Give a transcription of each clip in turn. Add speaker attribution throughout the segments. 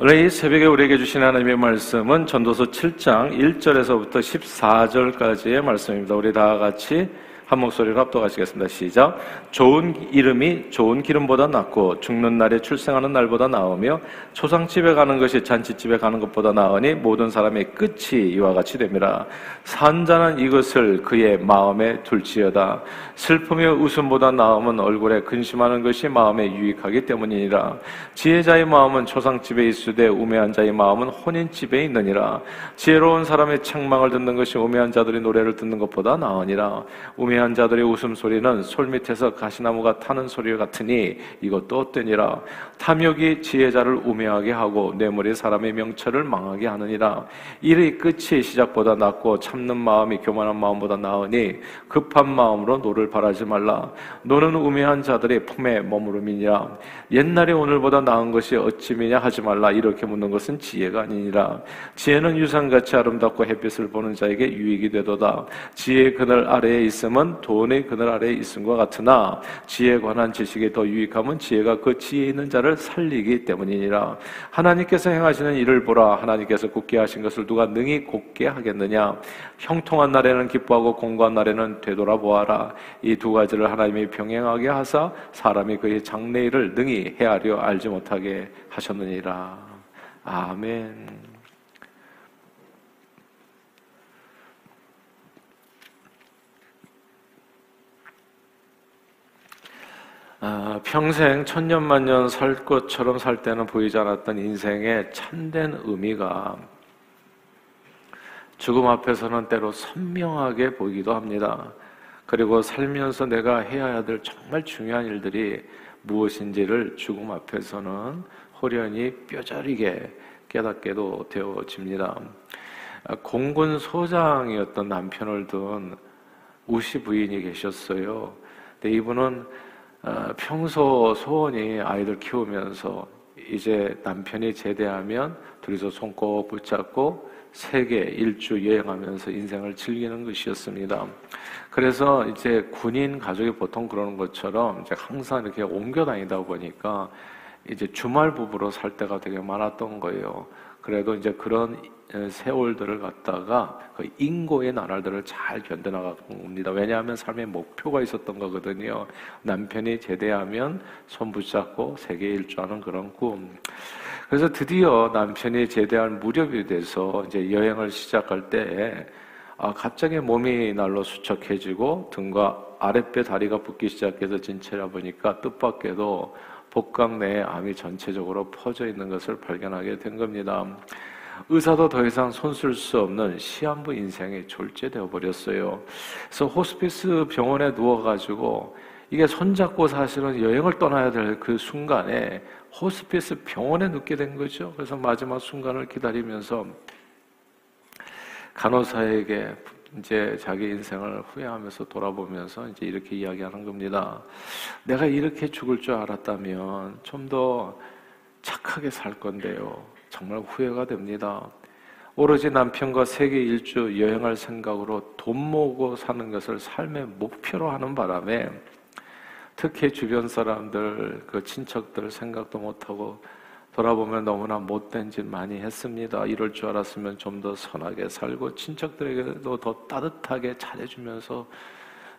Speaker 1: 오늘 이 새벽에 우리에게 주신 하나님의 말씀은 전도서 7장 1절에서부터 14절까지의 말씀입니다. 우리 다 같이 한 목소리로 합독하시겠습니다. 시작. 좋은 이름이 좋은 기름보다 낫고 죽는 날에 출생하는 날보다 나으며 초상집에 가는 것이 잔치집에 가는 것보다 나으니 모든 사람의 끝이 이와 같이 됩니다. 산자는 이것을 그의 마음에 둘지어다. 슬픔의 웃음보다 나음은 얼굴에 근심하는 것이 마음에 유익하기 때문이니라. 지혜자의 마음은 초상집에 있으되 우매한 자의 마음은 혼인집에 있느니라. 지혜로운 사람의 책망을 듣는 것이 우매한 자들의 노래를 듣는 것보다 나으니라. 우매 우매한 자들의 웃음소리는 솥 밑에서 가시나무가 타는 소리 같으니 이것도 헛되니라. 탐욕이 지혜자를 우매하게 하고 뇌물이 사람의 명철을 망하게 하느니라. 일의 끝이 시작보다 낫고 참는 마음이 교만한 마음보다 나으니 급한 마음으로 노를 발하지 말라. 노는 우매한 자들의 품에 머무름이니라. 옛날에 오늘보다 나은 것이 어찌미냐 하지 말라. 이렇게 묻는 것은 지혜가 아니니라. 지혜는 유산같이 아름답고 햇빛을 보는 자에게 유익이 되도다. 지혜의 그늘 아래에 있음은 지은 돈의 그늘 아래에 있음과 같으나 지혜에 관한 지식이 더 유익함은 지혜가 그 지혜 있는 자를 살리기 때문이니라. 하나님께서 행하시는 일을 보라. 하나님께서 굳게 하신 것을 누가 능히 굳게 하겠느냐. 형통한 날에는 기뻐하고 공고한 날에는 되돌아보아라. 이 두 가지를 하나님이 병행하게 하사 사람이 그의 장래일을 능히 헤아려 알지 못하게 하셨느니라. 아멘. 아, 평생 천년만년 살 것처럼 살 때는 보이지 않았던 인생의 참된 의미가 죽음 앞에서는 때로 선명하게 보이기도 합니다. 그리고 살면서 내가 해야 될 정말 중요한 일들이 무엇인지를 죽음 앞에서는 호련히 뼈저리게 깨닫게도 되어집니다. 아, 공군 소장이었던 남편을 둔 우시 부인이 계셨어요. 근데 이분은 어, 평소 소원이 아이들 키우면서 이제 남편이 제대하면 둘이서 손 꼭 붙잡고 세계 일주 여행하면서 인생을 즐기는 것이었습니다. 그래서 이제 군인 가족이 보통 그러는 것처럼 이제 항상 이렇게 옮겨 다니다 보니까 이제 주말 부부로 살 때가 되게 많았던 거예요. 그래도 이제 그런 세월들을 갖다가 그 인고의 나라들을 잘 견뎌나갑니다. 왜냐하면 삶의 목표가 있었던 거거든요. 남편이 제대하면 손 붙잡고 세계 일주하는 그런 꿈. 그래서 드디어 남편이 제대할 무렵이 돼서 이제 여행을 시작할 때 아, 갑자기 몸이 날로 수척해지고 등과 아랫배 다리가 붓기 시작해서 진체라 보니까 뜻밖에도 복강 내에 암이 전체적으로 퍼져 있는 것을 발견하게 된 겁니다. 의사도 더 이상 손쓸 수 없는 시한부 인생이 졸제되어 버렸어요. 그래서 호스피스 병원에 누워가지고 이게 손잡고 사실은 여행을 떠나야 될 그 순간에 호스피스 병원에 눕게 된 거죠. 그래서 마지막 순간을 기다리면서 간호사에게 이제 자기 인생을 후회하면서 돌아보면서 이제 이렇게 이야기하는 겁니다. 내가 이렇게 죽을 줄 알았다면 좀 더 착하게 살 건데요. 정말 후회가 됩니다. 오로지 남편과 세계 일주 여행할 생각으로 돈 모으고 사는 것을 삶의 목표로 하는 바람에 특히 주변 사람들, 그 친척들 생각도 못하고 돌아보면 너무나 못된 짓 많이 했습니다. 이럴 줄 알았으면 좀 더 선하게 살고 친척들에게도 더 따뜻하게 잘해주면서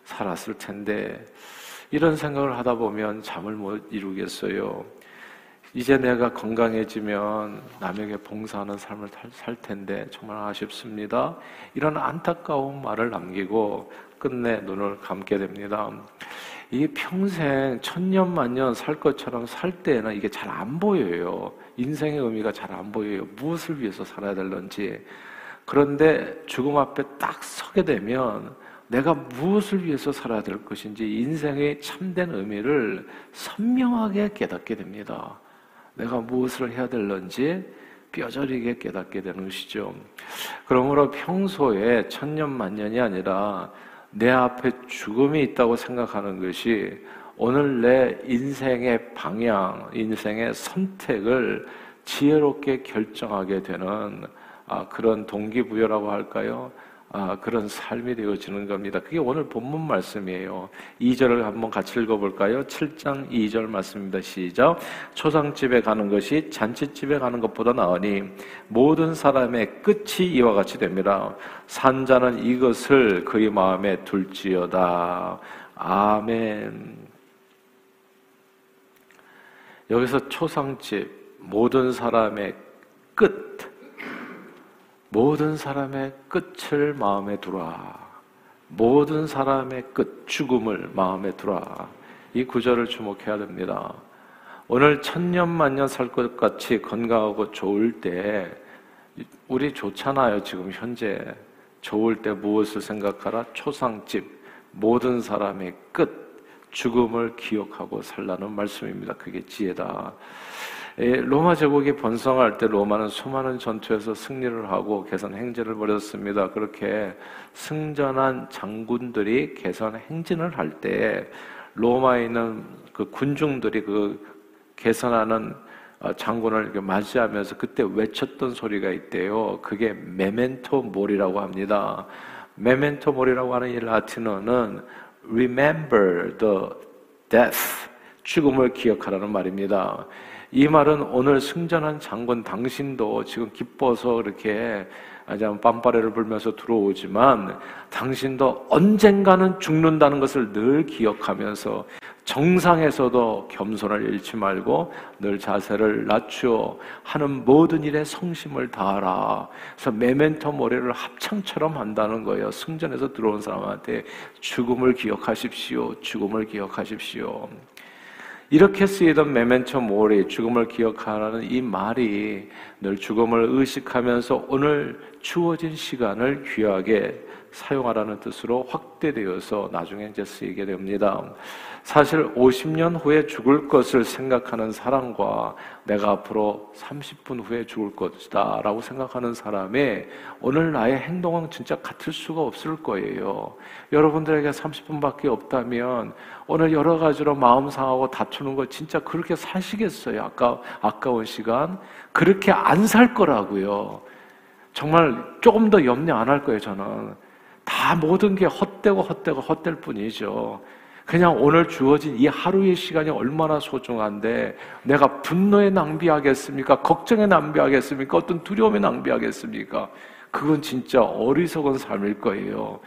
Speaker 1: 살았을 텐데 이런 생각을 하다 보면 잠을 못 이루겠어요. 이제 내가 건강해지면 남에게 봉사하는 삶을 살 텐데 정말 아쉽습니다. 이런 안타까운 말을 남기고 끝내 눈을 감게 됩니다. 이 평생 천년 만년 살 것처럼 살 때는 이게 잘 안 보여요. 인생의 의미가 잘 안 보여요. 무엇을 위해서 살아야 될런지. 그런데 죽음 앞에 딱 서게 되면 내가 무엇을 위해서 살아야 될 것인지 인생의 참된 의미를 선명하게 깨닫게 됩니다. 내가 무엇을 해야 될런지 뼈저리게 깨닫게 되는 것이죠. 그러므로 평소에 천년 만년이 아니라 내 앞에 죽음이 있다고 생각하는 것이 오늘 내 인생의 방향, 인생의 선택을 지혜롭게 결정하게 되는 아, 그런 동기부여라고 할까요? 아, 그런 삶이 되어지는 겁니다. 그게 오늘 본문 말씀이에요. 2절을 한번 같이 읽어볼까요? 7장 2절 말씀입니다. 시작. 초상집에 가는 것이 잔치집에 가는 것보다 나으니 모든 사람의 끝이 이와 같이 됩니다. 산자는 이것을 그의 마음에 둘지어다. 아멘. 여기서 초상집, 모든 사람의 끝, 모든 사람의 끝을 마음에 두라. 모든 사람의 끝, 죽음을 마음에 두라. 이 구절을 주목해야 됩니다. 오늘 천년 만년 살 것 같이 건강하고 좋을 때 우리 좋잖아요. 지금 현재 좋을 때 무엇을 생각하라? 초상집 모든 사람의 끝 죽음을 기억하고 살라는 말씀입니다. 그게 지혜다. 로마 제국이 번성할 때 로마는 수많은 전투에서 승리를 하고 개선 행진을 벌였습니다. 그렇게 승전한 장군들이 개선 행진을 할 때 로마에 있는 그 군중들이 그 개선하는 어, 장군을 맞이하면서 그때 외쳤던 소리가 있대요. 그게 메멘토 몰이라고 합니다. 메멘토 몰이라고 하는 이 라틴어는 remember the death 죽음을 기억하라는 말입니다. 이 말은 오늘 승전한 장군 당신도 지금 기뻐서 이렇게 빰빠레를 불면서 들어오지만 당신도 언젠가는 죽는다는 것을 늘 기억하면서 정상에서도 겸손을 잃지 말고 늘 자세를 낮추어 하는 모든 일에 성심을 다하라. 그래서 메멘토 모레를 합창처럼 한다는 거예요. 승전에서 들어온 사람한테 죽음을 기억하십시오. 죽음을 기억하십시오. 이렇게 쓰이던 메멘토 모리 죽음을 기억하라는 이 말이 늘 죽음을 의식하면서 오늘 주어진 시간을 귀하게 사용하라는 뜻으로 확대되어서 나중에 이제 쓰이게 됩니다. 사실 50년 후에 죽을 것을 생각하는 사람과 내가 앞으로 30분 후에 죽을 것이다 라고 생각하는 사람의 오늘 나의 행동은 진짜 같을 수가 없을 거예요. 여러분들에게 30분밖에 없다면 오늘 여러 가지로 마음 상하고 다투는 거 진짜 그렇게 사시겠어요? 아까, 아까운 시간? 그렇게 안 살 거라고요. 정말 조금 더 염려 안 할 거예요, 저는. 다 모든 게 헛되고 헛되고 헛될 뿐이죠. 그냥 오늘 주어진 이 하루의 시간이 얼마나 소중한데 내가 분노에 낭비하겠습니까? 걱정에 낭비하겠습니까? 어떤 두려움에 낭비하겠습니까? 그건 진짜 어리석은 삶일 거예요.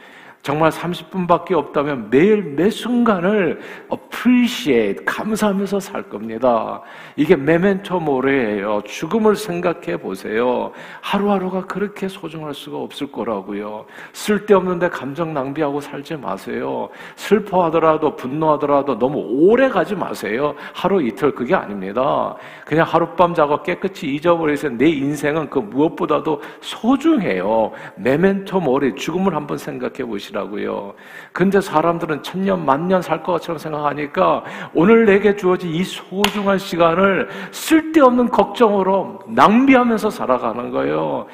Speaker 1: 정말 30분밖에 없다면 매일 매 순간을 appreciate 감사하면서 살 겁니다. 이게 메멘토 모레예요. 죽음을 생각해 보세요. 하루하루가 그렇게 소중할 수가 없을 거라고요. 쓸데없는데 감정 낭비하고 살지 마세요. 슬퍼하더라도 분노하더라도 너무 오래 가지 마세요. 하루 이틀 그게 아닙니다. 그냥 하룻밤 자고 깨끗이 잊어버리세요. 내 인생은 그 무엇보다도 소중해요. 메멘토 모레 죽음을 한번 생각해 보시죠. 것이라고요. 근데 사람들은 천년, 만년 살 것처럼 생각하니까 오늘 내게 주어진 이 소중한 시간을 쓸데없는 걱정으로 낭비하면서 살아가는 거예요.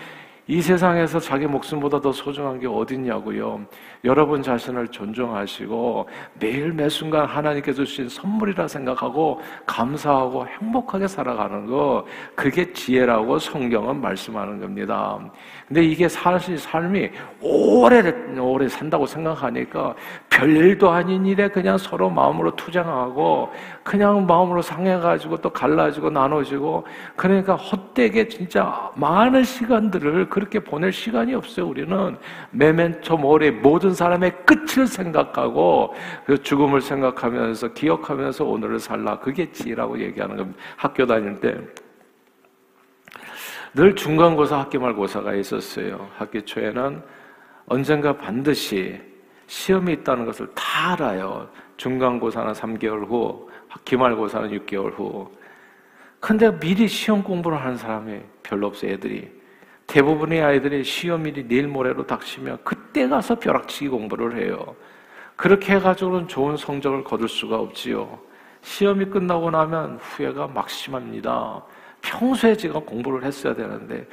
Speaker 1: 이 세상에서 자기 목숨보다 더 소중한 게 어딨냐고요. 여러분 자신을 존중하시고 매일 매 순간 하나님께서 주신 선물이라 생각하고 감사하고 행복하게 살아가는 거 그게 지혜라고 성경은 말씀하는 겁니다. 근데 이게 사실 삶이 오래 오래 산다고 생각하니까 별일도 아닌 일에 그냥 서로 마음으로 투쟁하고 그냥 마음으로 상해가지고 또 갈라지고 나눠지고 그러니까 헛되게 진짜 많은 시간들을 그렇게 보낼 시간이 없어요. 우리는 메멘토 모리 모든 사람의 끝을 생각하고 그 죽음을 생각하면서 기억하면서 오늘을 살라 그게 지라고 얘기하는 겁니다. 학교 다닐 때. 늘 중간고사 학기말고사가 있었어요. 학기 초에는 언젠가 반드시 시험이 있다는 것을 다 알아요. 중간고사는 3개월 후, 기말고사는 6개월 후. 근데 미리 시험 공부를 하는 사람이 별로 없어요, 애들이. 대부분의 아이들이 시험일이 내일 모레로 닥치면 그때 가서 벼락치기 공부를 해요. 그렇게 해가지고는 좋은 성적을 거둘 수가 없지요. 시험이 끝나고 나면 후회가 막심합니다. 평소에 제가 공부를 했어야 되는데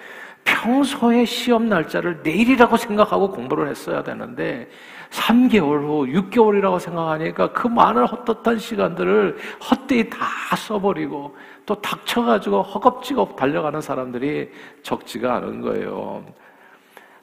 Speaker 1: 평소에 시험 날짜를 내일이라고 생각하고 공부를 했어야 되는데 3개월 후, 6개월이라고 생각하니까 그 많은 헛헛한 시간들을 헛되이 다 써버리고 또 닥쳐가지고 허겁지겁 달려가는 사람들이 적지가 않은 거예요.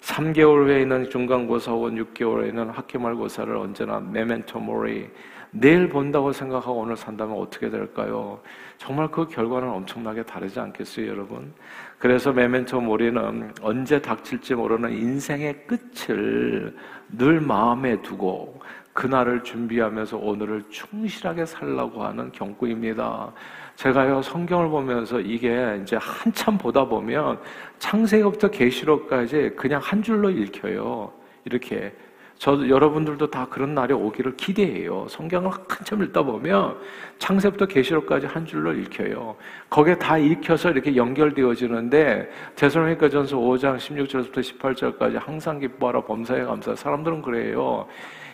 Speaker 1: 3개월 후에 있는 중간고사 혹은 6개월 후에 있는 학기말고사를 언제나 메멘토 모리 내일 본다고 생각하고 오늘 산다면 어떻게 될까요? 정말 그 결과는 엄청나게 다르지 않겠어요, 여러분? 그래서 메멘토 모리는 언제 닥칠지 모르는 인생의 끝을 늘 마음에 두고 그날을 준비하면서 오늘을 충실하게 살라고 하는 경고입니다. 제가요 성경을 보면서 이게 이제 한참 보다 보면 창세기부터 계시록까지 그냥 한 줄로 읽혀요. 이렇게 저 여러분들도 다 그런 날이 오기를 기대해요. 성경을 한참 읽다 보면 창세부터 계시록까지 한 줄로 읽혀요. 거기에 다 읽혀서 이렇게 연결되어지는데 대선로니까전서 5장 16절부터 18절까지 항상 기뻐하라 범사에 감사. 사람들은 그래요.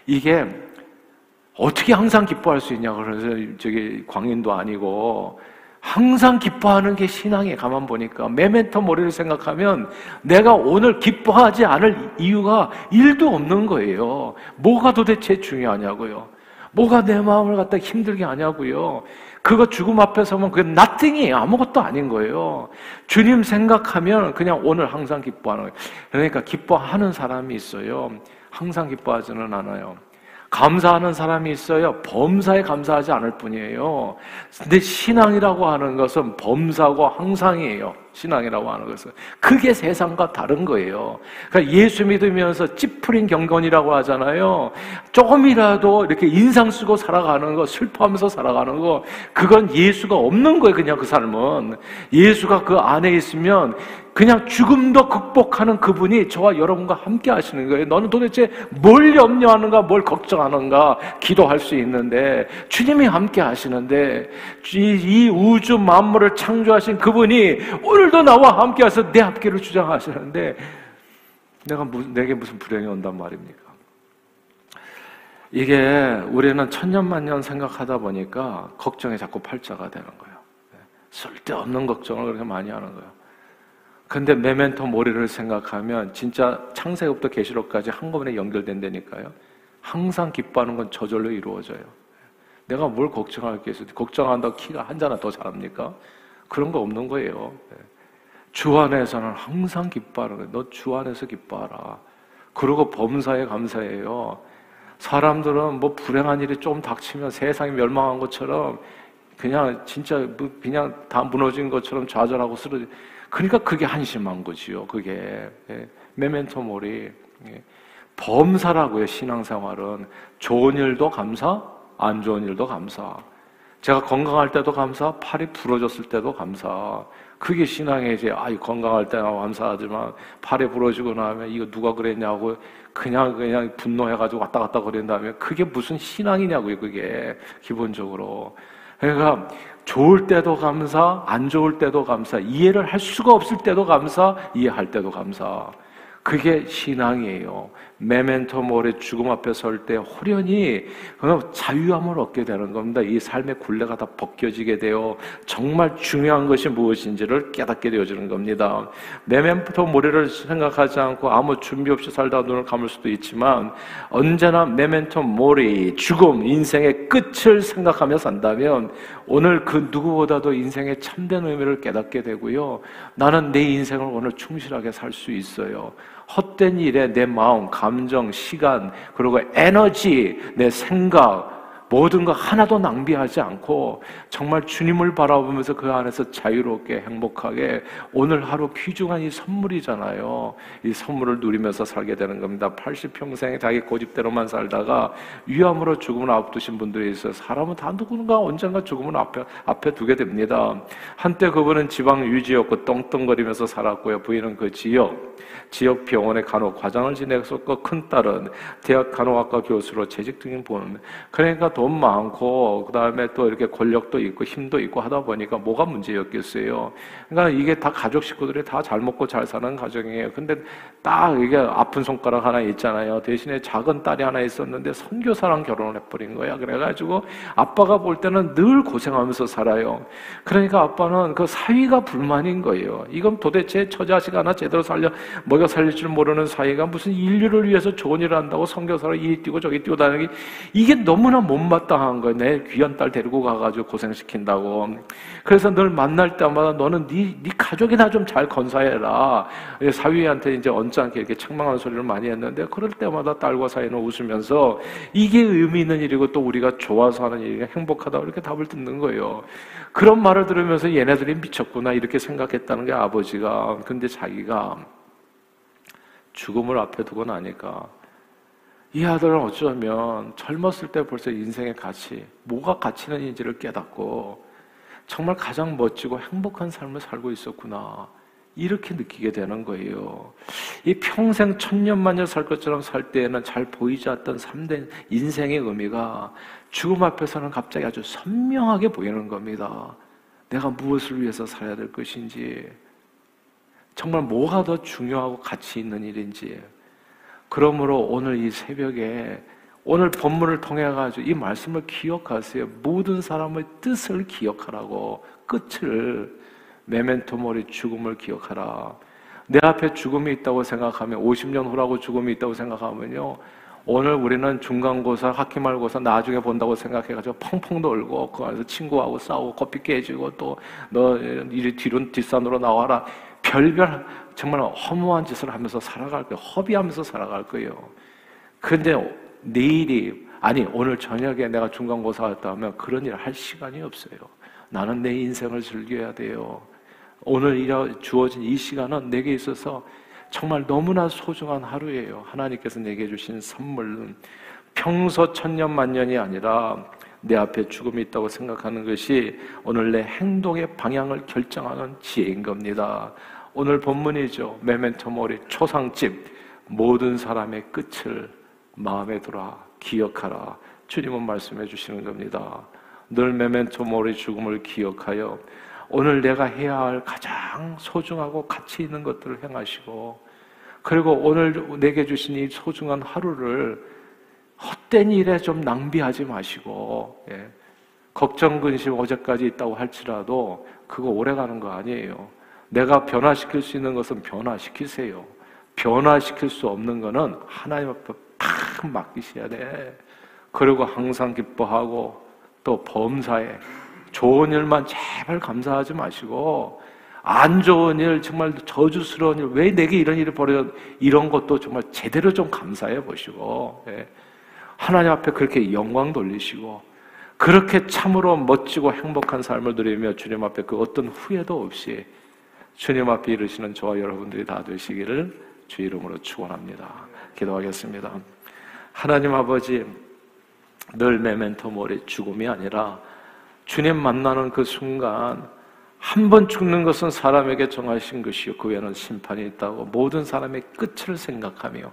Speaker 1: 이게 어떻게 항상 기뻐할 수 있냐 그래서 저기 광인도 아니고 항상 기뻐하는 게 신앙에 가만 보니까 메멘토 모리를 생각하면 내가 오늘 기뻐하지 않을 이유가 일도 없는 거예요. 뭐가 도대체 중요하냐고요. 뭐가 내 마음을 갖다 힘들게 하냐고요. 그거 죽음 앞에 서면 그게 나띵이 아무것도 아닌 거예요. 주님 생각하면 그냥 오늘 항상 기뻐하는 거예요. 그러니까 기뻐하는 사람이 있어요. 항상 기뻐하지는 않아요. 감사하는 사람이 있어요. 범사에 감사하지 않을 뿐이에요. 근데 신앙이라고 하는 것은 범사고 항상이에요. 신앙이라고 하는 것은. 그게 세상과 다른 거예요. 그러니까 예수 믿으면서 찌푸린 경건이라고 하잖아요. 조금이라도 이렇게 인상 쓰고 살아가는 거, 슬퍼하면서 살아가는 거, 그건 예수가 없는 거예요. 그냥 그 삶은. 예수가 그 안에 있으면 그냥 죽음도 극복하는 그분이 저와 여러분과 함께 하시는 거예요. 너는 도대체 뭘 염려하는가, 뭘 걱정하는가, 기도할 수 있는데, 주님이 함께 하시는데, 이, 우주 만물을 창조하신 그분이 오늘도 나와 함께 하서 내 앞길을 주장하시는데, 내가 무슨, 내게 무슨 불행이 온단 말입니까? 이게 우리는 천년만년 생각하다 보니까 걱정이 자꾸 팔자가 되는 거예요. 쓸데없는 걱정을 그렇게 많이 하는 거예요. 근데 메멘토 모리를 생각하면 진짜 창세부터 계시록까지 한꺼번에 연결된다니까요. 항상 기뻐하는 건 저절로 이루어져요. 내가 뭘 걱정할 게 있어? 걱정한다고 키가 한 자나 더 자랍니까? 그런 거 없는 거예요. 주 안에서는 항상 기뻐하는 거예요. 너 주 안에서 기뻐하라. 그리고 범사에 감사해요. 사람들은 뭐 불행한 일이 좀 닥치면 세상이 멸망한 것처럼 그냥 진짜 뭐 그냥 다 무너진 것처럼 좌절하고 쓰러지. 그러니까 그게 한심한 거지요. 그게 예. 메멘토 모리 예. 범사라고요. 신앙생활은 좋은 일도 감사, 안 좋은 일도 감사. 제가 건강할 때도 감사, 팔이 부러졌을 때도 감사. 그게 신앙의 이제 아 건강할 때나 감사하지만 팔이 부러지고 나면 이거 누가 그랬냐고 그냥 그냥 분노해가지고 왔다 갔다 그린다면 그게 무슨 신앙이냐고요. 그게 기본적으로. 그러니까 좋을 때도 감사, 안 좋을 때도 감사, 이해를 할 수가 없을 때도 감사, 이해할 때도 감사. 그게 신앙이에요. 메멘토 모레 죽음 앞에 설 때 호련히 자유함을 얻게 되는 겁니다. 이 삶의 굴레가 다 벗겨지게 되어 정말 중요한 것이 무엇인지를 깨닫게 되어지는 겁니다. 메멘토 모레를 생각하지 않고 아무 준비 없이 살다 눈을 감을 수도 있지만 언제나 메멘토 모레 죽음 인생의 끝을 생각하며 산다면 오늘 그 누구보다도 인생의 참된 의미를 깨닫게 되고요. 나는 내 인생을 오늘 충실하게 살 수 있어요. 헛된 일에 내 마음, 감정, 시간, 그리고 에너지, 내 생각, 모든 거 하나도 낭비하지 않고 정말 주님을 바라보면서 그 안에서 자유롭게 행복하게 오늘 하루 귀중한 이 선물이잖아요. 이 선물을 누리면서 살게 되는 겁니다. 80평생 자기 고집대로만 살다가 위암으로 죽음을 앞두신 분들이 있어요. 사람은 다 누군가 언젠가 죽음을 앞에, 앞에 두게 됩니다. 한때 그분은 지방 유지였고 떵떵거리면서 살았고요. 부인은 그 지역, 지역 병원의 간호 과장을 지냈었고 큰 딸은 대학 간호학과 교수로 재직 중인 분. 그러니까 돈 많고 그다음에 또 이렇게 권력도 있고 힘도 있고 하다 보니까 뭐가 문제였겠어요. 그러니까 이게 다 가족 식구들이 다 잘 먹고 잘 사는 가정이에요. 근데 딱 이게 아픈 손가락 하나 있잖아요. 대신에 작은 딸이 하나 있었는데 선교사랑 결혼을 해버린 거야. 그래가지고 아빠가 볼 때는 늘 고생하면서 살아요. 그러니까 아빠는 그 사위가 불만인 거예요. 이건 도대체 처자식 하나 제대로 살려 먹여 살릴 줄 모르는 사위가 무슨 인류를 위해서 좋은 일을 한다고 선교사로 이리 뛰고 저기 뛰고 다니기 이게 너무나 못 못마땅한 거야. 내 귀한 딸 데리고 가가지고 고생시킨다고. 그래서 널 만날 때마다 너는 네, 네 가족이나 좀 잘 건사해라. 사위한테 이제 언짢게 이렇게 책망하는 소리를 많이 했는데 그럴 때마다 딸과 사이는 웃으면서 이게 의미 있는 일이고 또 우리가 좋아서 하는 일이 행복하다 이렇게 답을 듣는 거예요. 그런 말을 들으면서 얘네들이 미쳤구나 이렇게 생각했다는 게 아버지가 근데 자기가 죽음을 앞에 두고 나니까 이 아들은 어쩌면 젊었을 때 벌써 인생의 가치, 뭐가 가치 는인지를 깨닫고 정말 가장 멋지고 행복한 삶을 살고 있었구나. 이렇게 느끼게 되는 거예요. 이 평생 천년만년 살 것처럼 살 때에는 잘 보이지 않던 3대 인생의 의미가 죽음 앞에서는 갑자기 아주 선명하게 보이는 겁니다. 내가 무엇을 위해서 살아야 될 것인지, 정말 뭐가 더 중요하고 가치 있는 일인지, 그러므로 오늘 이 새벽에 오늘 본문을 통해 가지고 이 말씀을 기억하세요. 모든 사람의 뜻을 기억하라고 끝을 메멘토 모리 죽음을 기억하라. 내 앞에 죽음이 있다고 생각하면 50년 후라고 죽음이 있다고 생각하면요. 오늘 우리는 중간고사, 학기말고사 나중에 본다고 생각해가지고 펑펑 놀고 그 안에서 친구하고 싸우고 커피 깨지고 또 너 이리 뒤로 뒷산으로 나와라 별별 정말 허무한 짓을 하면서 살아갈 거예요. 허비하면서 살아갈 거예요. 근데 내일이 아니 오늘 저녁에 내가 중간고사 왔다 하면 그런 일할 시간이 없어요. 나는 내 인생을 즐겨야 돼요. 오늘 주어진 이 시간은 내게 있어서 정말 너무나 소중한 하루예요. 하나님께서 내게 주신 선물은 평소 천년 만년이 아니라 내 앞에 죽음이 있다고 생각하는 것이 오늘 내 행동의 방향을 결정하는 지혜인 겁니다. 오늘 본문이죠. 메멘토 모리 초상집 모든 사람의 끝을 마음에 들어 기억하라. 주님은 말씀해 주시는 겁니다. 늘 메멘토 모리 죽음을 기억하여 오늘 내가 해야 할 가장 소중하고 가치 있는 것들을 행하시고 그리고 오늘 내게 주신 이 소중한 하루를 헛된 일에 좀 낭비하지 마시고 예. 걱정 근심 어제까지 있다고 할지라도 그거 오래 가는 거 아니에요. 내가 변화시킬 수 있는 것은 변화시키세요. 변화시킬 수 없는 것은 하나님 앞에 팍 맡기셔야 돼. 그리고 항상 기뻐하고 또 범사에 좋은 일만 제발 감사하지 마시고 안 좋은 일 정말 저주스러운 일 왜 내게 이런 일이 벌어져 이런 것도 정말 제대로 좀 감사해 보시고 예. 하나님 앞에 그렇게 영광 돌리시고 그렇게 참으로 멋지고 행복한 삶을 누리며 주님 앞에 그 어떤 후회도 없이 주님 앞에 이르시는 저와 여러분들이 다 되시기를 주 이름으로 축원합니다. 기도하겠습니다. 하나님 아버지 늘 메멘토 모리 죽음이 아니라 주님 만나는 그 순간 한 번 죽는 것은 사람에게 정하신 것이요 그 외에는 심판이 있다고 모든 사람의 끝을 생각하며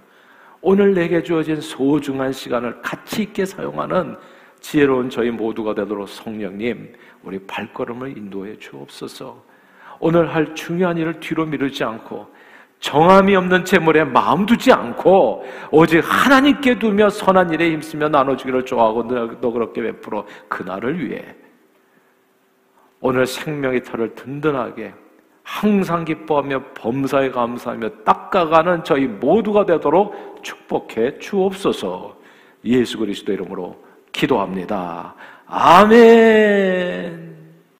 Speaker 1: 오늘 내게 주어진 소중한 시간을 가치 있게 사용하는 지혜로운 저희 모두가 되도록 성령님 우리 발걸음을 인도해 주옵소서. 오늘 할 중요한 일을 뒤로 미루지 않고 정함이 없는 재물에 마음 두지 않고 오직 하나님께 두며 선한 일에 힘쓰며 나눠주기를 좋아하고 너, 그렇게 베풀어 그날을 위해 오늘 생명의 털을 든든하게 항상 기뻐하며 범사에 감사하며 닦아가는 저희 모두가 되도록 축복해 주옵소서 예수 그리스도 이름으로 기도합니다. 아멘.